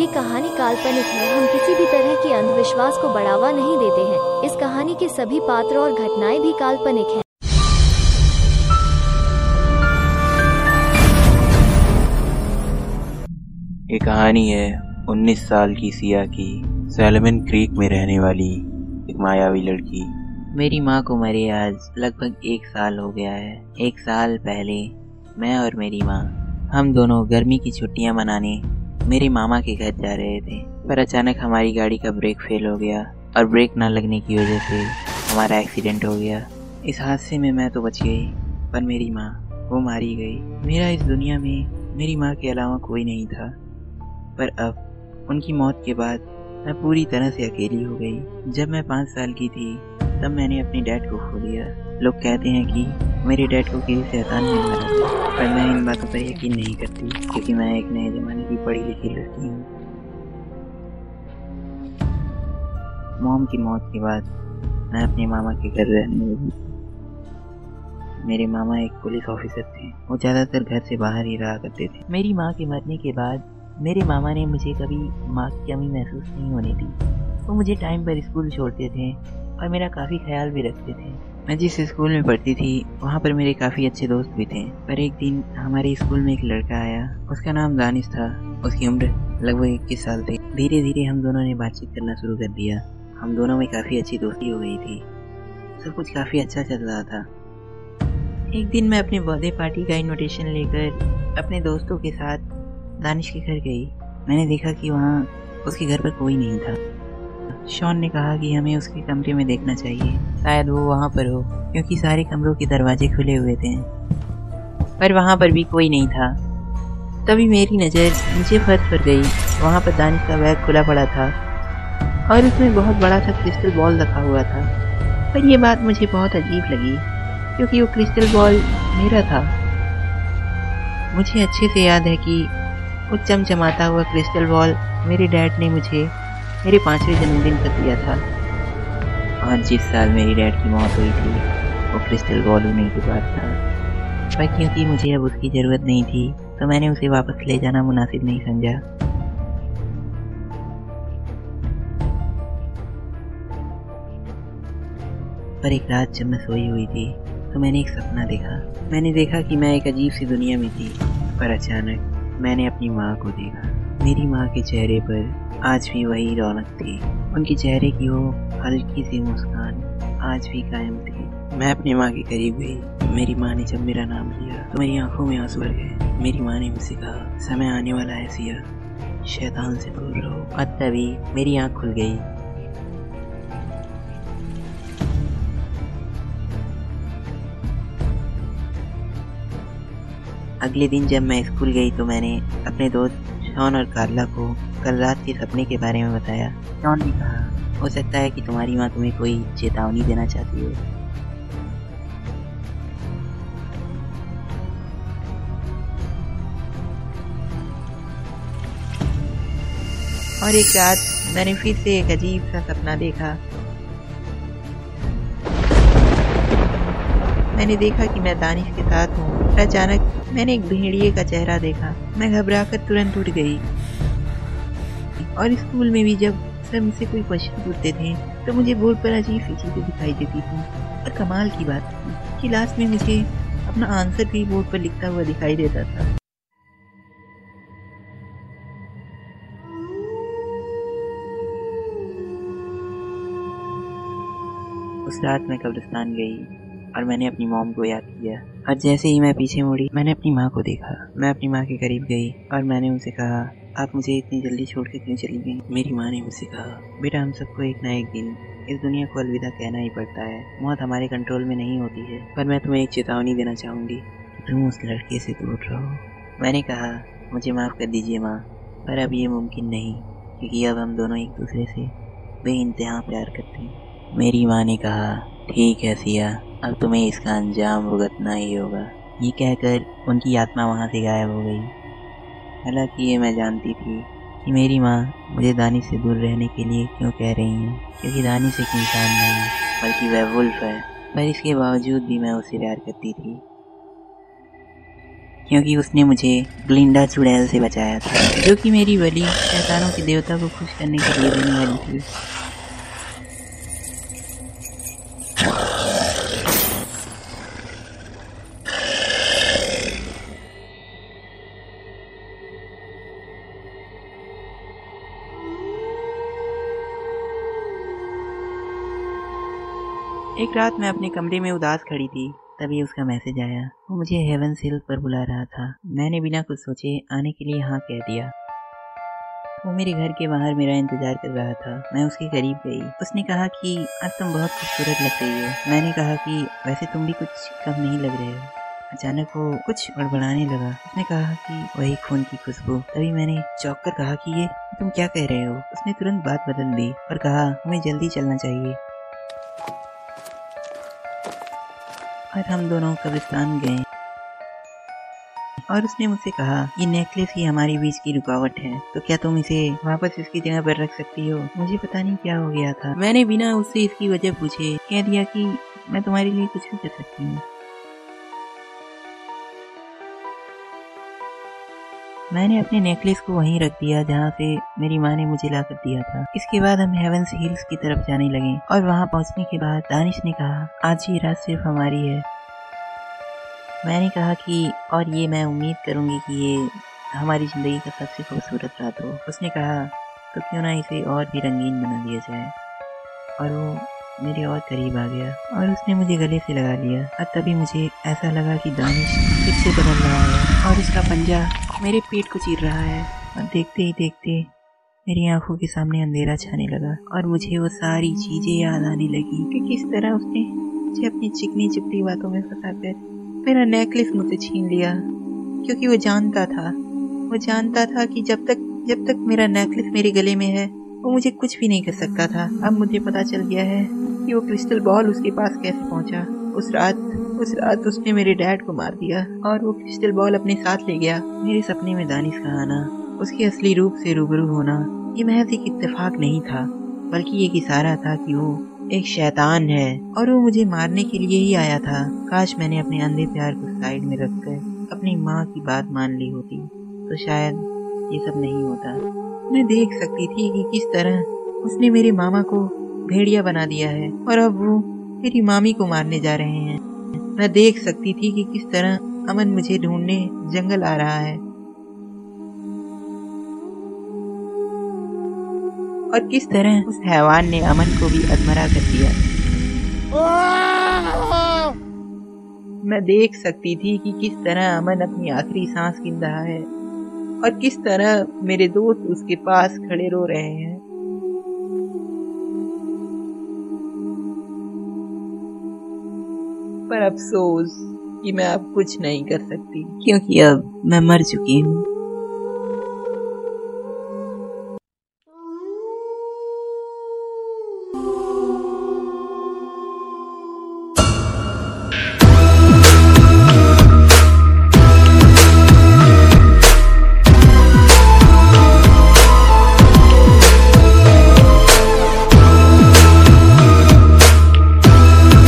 ये कहानी काल्पनिक है। हम किसी भी तरह के अंधविश्वास को बढ़ावा नहीं देते हैं। इस कहानी के सभी पात्र और घटनाएँ भी काल्पनिक हैं। ये कहानी है 19 साल की सिया की सैलमन क्रीक में रहने वाली एक मायावी लड़की। मेरी माँ को मरे आज लगभग एक साल हो गया है। एक साल पहले मैं और मेरी माँ हम दोनों गर्मी की छुट्टियाँ मनाने मेरे मामा के घर जा रहे थे, पर अचानक हमारी गाड़ी का ब्रेक फेल हो गया और ब्रेक ना लगने की वजह से हमारा एक्सीडेंट हो गया। इस हादसे में मैं तो बच गई, पर मेरी माँ, वो मारी गई। मेरा इस दुनिया में मेरी माँ के अलावा कोई नहीं था। पर अब उनकी मौत के बाद मैं पूरी तरह से अकेली हो गई। जब मैं पाँच साल की थी, तब मैंने अपने डैड को खो दिया। लोग कहते हैं कि मेरे डैड को किसी शैतान ने मारा पर मैं इन बातों पर यकीन नहीं करती, क्योंकि मैं एक नए ज़माने की पढ़ी लिखी लड़की हूँ। मॉम की मौत के बाद मैं अपने मामा के घर रहने लगी मेरे मामा एक पुलिस ऑफिसर थे। वो ज़्यादातर घर से बाहर ही रहा करते थे। मेरी माँ के मरने के बाद मेरे मामा ने मुझे कभी माँ की कमी महसूस नहीं होने दी। वो मुझे टाइम पर स्कूल छोड़ते थे और मेरा काफ़ी ख्याल भी रखते थे। मैं जिस स्कूल में पढ़ती थी, वहाँ पर मेरे काफ़ी अच्छे दोस्त भी थे। पर एक दिन हमारे स्कूल में एक लड़का आया। उसका नाम दानिश था। उसकी उम्र लगभग इक्कीस साल थी। धीरे धीरे हम दोनों ने बातचीत करना शुरू कर दिया। हम दोनों में काफ़ी अच्छी दोस्ती हो गई थी। सब कुछ काफ़ी अच्छा चल रहा था। एक दिन मैं अपने बर्थडे पार्टी का इनविटेशन लेकर अपने दोस्तों के साथ दानिश के घर गई। मैंने देखा कि वहाँ उसके घर पर कोई नहीं था। शॉन ने कहा कि हमें उसके कमरे में देखना चाहिए। शायद वो वहाँ पर हो, क्योंकि सारे कमरों के दरवाजे खुले हुए थे। पर वहाँ पर भी कोई नहीं था। तभी मेरी नज़र नीचे फर्श पर गई। वहाँ पर दानिश का बैग खुला पड़ा था और उसमें बहुत बड़ा सा क्रिस्टल बॉल रखा हुआ था। पर यह बात मुझे बहुत अजीब लगी, क्योंकि वो क्रिस्टल बॉल मेरा था। मुझे अच्छे से याद है कि वो चमचमाता हुआ क्रिस्टल बॉल मेरे डैड ने मुझे मेरे पाँचवें जन्मदिन पर दिया था। और जिस साल मेरी डैड की मौत हुई थी, वो क्रिस्टल बॉल होने के बाद था। पर क्योंकि मुझे अब उसकी ज़रूरत नहीं थी तो मैंने उसे वापस ले जाना मुनासिब नहीं समझा। पर एक रात जब मैं सोई हुई थी तो मैंने एक सपना देखा। मैंने देखा कि मैं एक अजीब सी दुनिया में थी, पर अचानक मैंने अपनी माँ को देखा। मेरी माँ के चेहरे पर आज भी वही रौनक थी। उनके चेहरे की वो हल्की सी मुस्कान आज भी कायम थी। मैं अपनी माँ के करीब गई। मेरी माँ ने जब मेरा नाम लिया तो मेरी आँखों में आँसू भर गए। मेरी माँ ने मुझसे कहा, समय आने वाला है, सिया। शैतान से दूर रहो। और तभी मेरी आँख खुल गई। अगले दिन जब मैं स्कूल गई तो मैंने अपने दोस्त शॉन और कार्ला को कल रात के सपने के बारे में बताया। शॉन ने कहा हो सकता है कि तुम्हारी माँ तुम्हें कोई चेतावनी देना चाहती हो। और एक रात मैंने फिर से एक अजीब सा सपना देखा। मैंने देखा कि मैं दानिश के साथ हूँ। अचानक मैंने एक भेड़िए का चेहरा देखा। मैं घबराकर तुरंत उठ गई। और स्कूल में भी जब सर मुझसे कोई क्वेश्चन पूछते थे तो मुझे बोर्ड पर अजीब सी चीज़ें दिखाई देती थी। और कमाल की बात थी कि लास्ट में मुझे अपना आंसर भी बोर्ड पर लिखता हुआ दिखाई देता था। उस रात मैं कब्रिस्तान गई। और मैंने अपनी मॉम को याद किया। और जैसे ही मैं पीछे मुड़ी, मैंने अपनी माँ को देखा। मैं अपनी माँ के करीब गई और मैंने उनसे कहा, आप मुझे इतनी जल्दी छोड़ के क्यों चली गई? मेरी माँ ने मुझसे कहा, बेटा, हम सबको एक ना एक दिन, इस दुनिया को अलविदा कहना ही पड़ता है। मौत हमारे कंट्रोल में नहीं होती है, पर मैं तुम्हें एक चेतावनी देना चाहूँगी। तुम उस लड़के से दूर रहो। मैंने कहा, मुझे माफ़ कर दीजिए माँ, पर अब ये मुमकिन नहीं, क्योंकि अब हम दोनों एक दूसरे से बे इंतहा प्यार करते हैं। मेरी माँ ने कहा, ठीक है सिया अब तुम्हें इसका अंजाम भुगतना ही होगा। ये कहकर उनकी आत्मा वहाँ से गायब हो गई। हालाँकि ये मैं जानती थी कि मेरी माँ मुझे दानी से दूर रहने के लिए क्यों कह रही हैं, क्योंकि दानी से एक इंसान नहीं, बल्कि वह वुल्फ है। पर इसके बावजूद भी मैं उसे प्यार करती थी, क्योंकि उसने मुझे ग्लिंडा चुड़ैल से बचाया था, जो कि मेरी बलि शैतानों के देवता को खुश करने के लिए देने वाली थी। एक रात मैं अपने कमरे में उदास खड़ी थी, तभी उसका मैसेज आया। वो मुझे हेवन हिल पर बुला रहा था। मैंने बिना कुछ सोचे आने के लिए हाँ कह दिया। वो मेरे घर के बाहर मेरा इंतज़ार कर रहा था। मैं उसके करीब गई। उसने कहा कि, आज तुम बहुत खूबसूरत लग रही हो। मैंने कहा कि, वैसे तुम भी कुछ कम नहीं लग रहे हो। अचानक वो कुछ बड़बड़ाने लगा। उसने कहा कि, वही खून की खुशबू। तभी मैंने चौक कर कहा कि, ये तुम क्या कह रहे हो? उसने तुरंत बात बदल दी और कहा हमें जल्दी चलना चाहिए। और हम दोनों कब्रिस्तान गए। और उसने मुझसे कहा, ये नेकलेस ही हमारी बीच की रुकावट है तो क्या तुम इसे वापस इसकी जगह पर रख सकती हो? मुझे पता नहीं क्या हो गया था। मैंने बिना उससे इसकी वजह पूछे, कह दिया कि मैं तुम्हारे लिए कुछ भी कर सकती हूँ। मैंने अपने नेकलेस को वहीं रख दिया जहाँ से मेरी माँ ने मुझे ला कर दिया था। इसके बाद हम हेवंस हिल्स की तरफ़ जाने लगे और वहाँ पहुँचने के बाद दानिश ने कहा, आज ये रात सिर्फ़ हमारी है। मैंने कहा कि, और ये मैं उम्मीद करूँगी कि ये हमारी ज़िंदगी का सबसे खूबसूरत रात हो। उसने कहा तो क्यों ना इसे और भी रंगीन बना दिया जाए? और वो मेरे और करीब आ गया और उसने मुझे गले से लगा लिया। और तभी मुझे ऐसा लगा कि दानिश फिर से बदल रहा है और उसका पंजा मेरे पेट को चीर रहा है। और देखते ही देखते मेरी आँखों के सामने अंधेरा छाने लगा और मुझे वो सारी चीज़ें याद आने लगी कि किस तरह उसने मुझे अपनी चिकनी चिपटी बातों में फंसा कर मेरा नेकलेस मुझसे छीन लिया, क्योंकि वो जानता था, वो जानता था कि जब तक जब तक मेरा नेकलेस मेरे गले में है, वो मुझे कुछ भी नहीं कर सकता था। अब मुझे पता चल गया है कि वो क्रिस्टल बॉल उसके पास कैसे पहुँचा। उस रात उस रात उसने मेरे डैड को मार दिया और वो क्रिस्टल बॉल अपने साथ ले गया, मेरे सपने में दानिश का आना, उसके असली रूप से रूबरू होना। ये महज एक इत्तेफाक नहीं था, बल्कि एक इशारा था कि वो एक शैतान है और वो मुझे मारने के लिए ही आया था। काश मैंने अपने अंधे प्यार को साइड में रखकर अपनी माँ की बात मान ली होती तो शायद ये सब नहीं होता। मैं देख सकती थी कि किस तरह उसने मेरे मामा को भेड़िया बना दिया है और अब वो मेरी मामी को मारने जा रहे हैं। मैं देख सकती थी कि किस तरह अमन मुझे ढूँढने जंगल आ रहा है। और किस तरह उस हैवान ने अमन को भी अधमरा कर दिया। मैं देख सकती थी कि किस तरह अमन अपनी आखिरी सांस गिन रहा है और किस तरह मेरे दोस्त उसके पास खड़े रो रहे हैं। पर अफसोस कि मैं अब कुछ नहीं कर सकती। क्योंकि अब मैं मर चुकी हूँ।